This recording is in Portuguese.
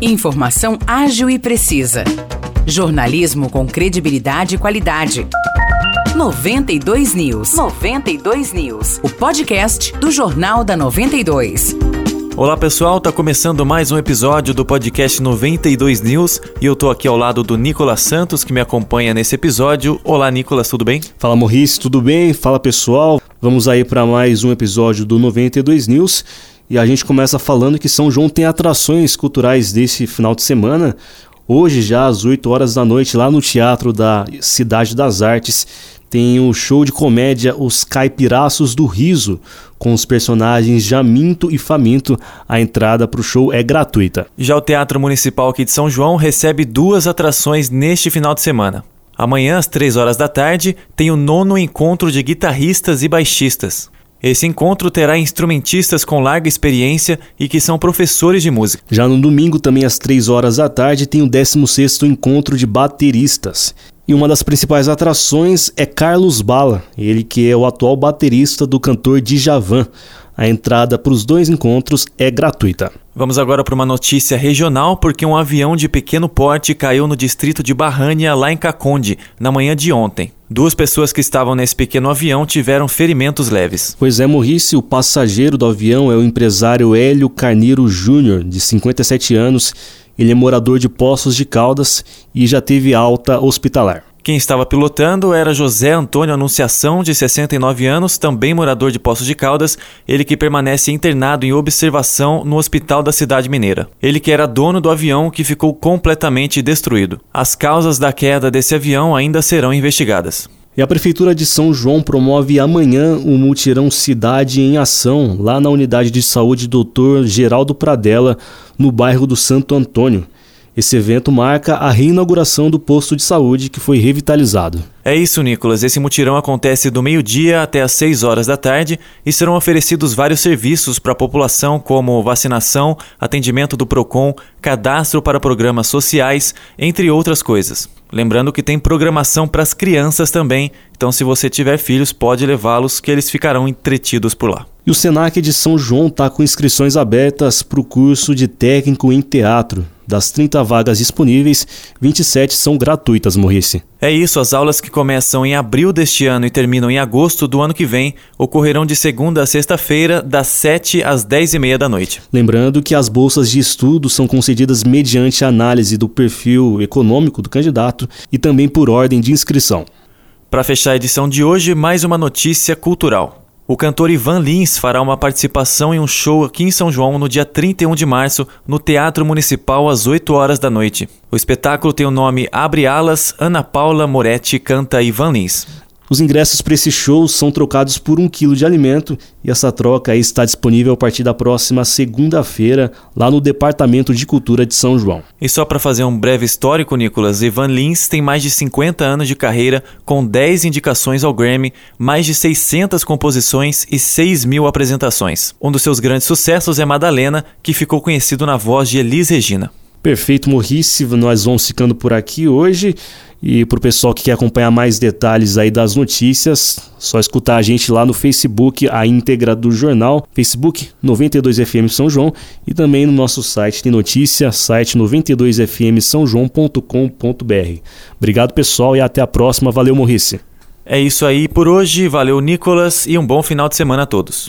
Informação ágil e precisa. Jornalismo com credibilidade e qualidade. 92 News. 92 News. O podcast do Jornal da 92. Olá pessoal, tá começando mais um episódio do podcast 92 News e eu tô aqui ao lado do Nicolas Santos que me acompanha nesse episódio. Olá Nicolas, tudo bem? Fala Morris, tudo bem? Fala pessoal. Vamos aí para mais um episódio do 92 News e a gente começa falando que São João tem atrações culturais desse final de semana. Hoje, já às 8 horas da noite, lá no Teatro da Cidade das Artes, tem o show de comédia Os Caipiraços do Riso, com os personagens Jaminto e Faminto. A entrada para o show é gratuita. Já o Teatro Municipal aqui de São João recebe duas atrações neste final de semana. Amanhã, às 3 horas da tarde, tem o nono encontro de guitarristas e baixistas. Esse encontro terá instrumentistas com larga experiência e que são professores de música. Já no domingo, também às 3 horas da tarde, tem o 16º encontro de bateristas. E uma das principais atrações é Carlos Bala, ele que é o atual baterista do cantor Djavan. A entrada para os dois encontros é gratuita. Vamos agora para uma notícia regional, porque um avião de pequeno porte caiu no distrito de Barrânia, lá em Caconde, na manhã de ontem. Duas pessoas que estavam nesse pequeno avião tiveram ferimentos leves. Pois é, Morrice, o passageiro do avião é o empresário Hélio Carneiro Júnior, de 57 anos. Ele é morador de Poços de Caldas e já teve alta hospitalar. Quem estava pilotando era José Antônio Anunciação, de 69 anos, também morador de Poços de Caldas, ele que permanece internado em observação no hospital da cidade mineira. Ele que era dono do avião que ficou completamente destruído. As causas da queda desse avião ainda serão investigadas. E a Prefeitura de São João promove amanhã o Mutirão Cidade em Ação, lá na Unidade de Saúde Dr. Geraldo Pradella, no bairro do Santo Antônio. Esse evento marca a reinauguração do posto de saúde que foi revitalizado. É isso, Nicolas. Esse mutirão acontece do meio-dia até às 6 horas da tarde e serão oferecidos vários serviços para a população, como vacinação, atendimento do PROCON, cadastro para programas sociais, entre outras coisas. Lembrando que tem programação para as crianças também, então se você tiver filhos, pode levá-los que eles ficarão entretidos por lá. E o Senac de São João está com inscrições abertas para o curso de técnico em teatro. Das 30 vagas disponíveis, 27 são gratuitas, Morrice. É isso, as aulas que começam em abril deste ano e terminam em agosto do ano que vem ocorrerão de segunda a sexta-feira, das 7 às 10 e meia da noite. Lembrando que as bolsas de estudo são concedidas mediante análise do perfil econômico do candidato e também por ordem de inscrição. Para fechar a edição de hoje, mais uma notícia cultural. O cantor Ivan Lins fará uma participação em um show aqui em São João no dia 31 de março, no Teatro Municipal, às 8 horas da noite. O espetáculo tem o nome Abre Alas, Ana Paula Moretti canta Ivan Lins. Os ingressos para esse show são trocados por um quilo de alimento e essa troca está disponível a partir da próxima segunda-feira lá no Departamento de Cultura de São João. E só para fazer um breve histórico, Nicolas, Ivan Lins tem mais de 50 anos de carreira, com 10 indicações ao Grammy, mais de 600 composições e 6 mil apresentações. Um dos seus grandes sucessos é Madalena, que ficou conhecido na voz de Elis Regina. Perfeito, Morrice. Nós vamos ficando por aqui hoje. E para o pessoal que quer acompanhar mais detalhes aí das notícias, só escutar a gente lá no Facebook, a íntegra do jornal, Facebook 92FM São João e também no nosso site tem notícia, site 92FM São João.com.br. Obrigado pessoal e até a próxima. Valeu, Morrice. É isso aí por hoje. Valeu, Nicolas, e um bom final de semana a todos.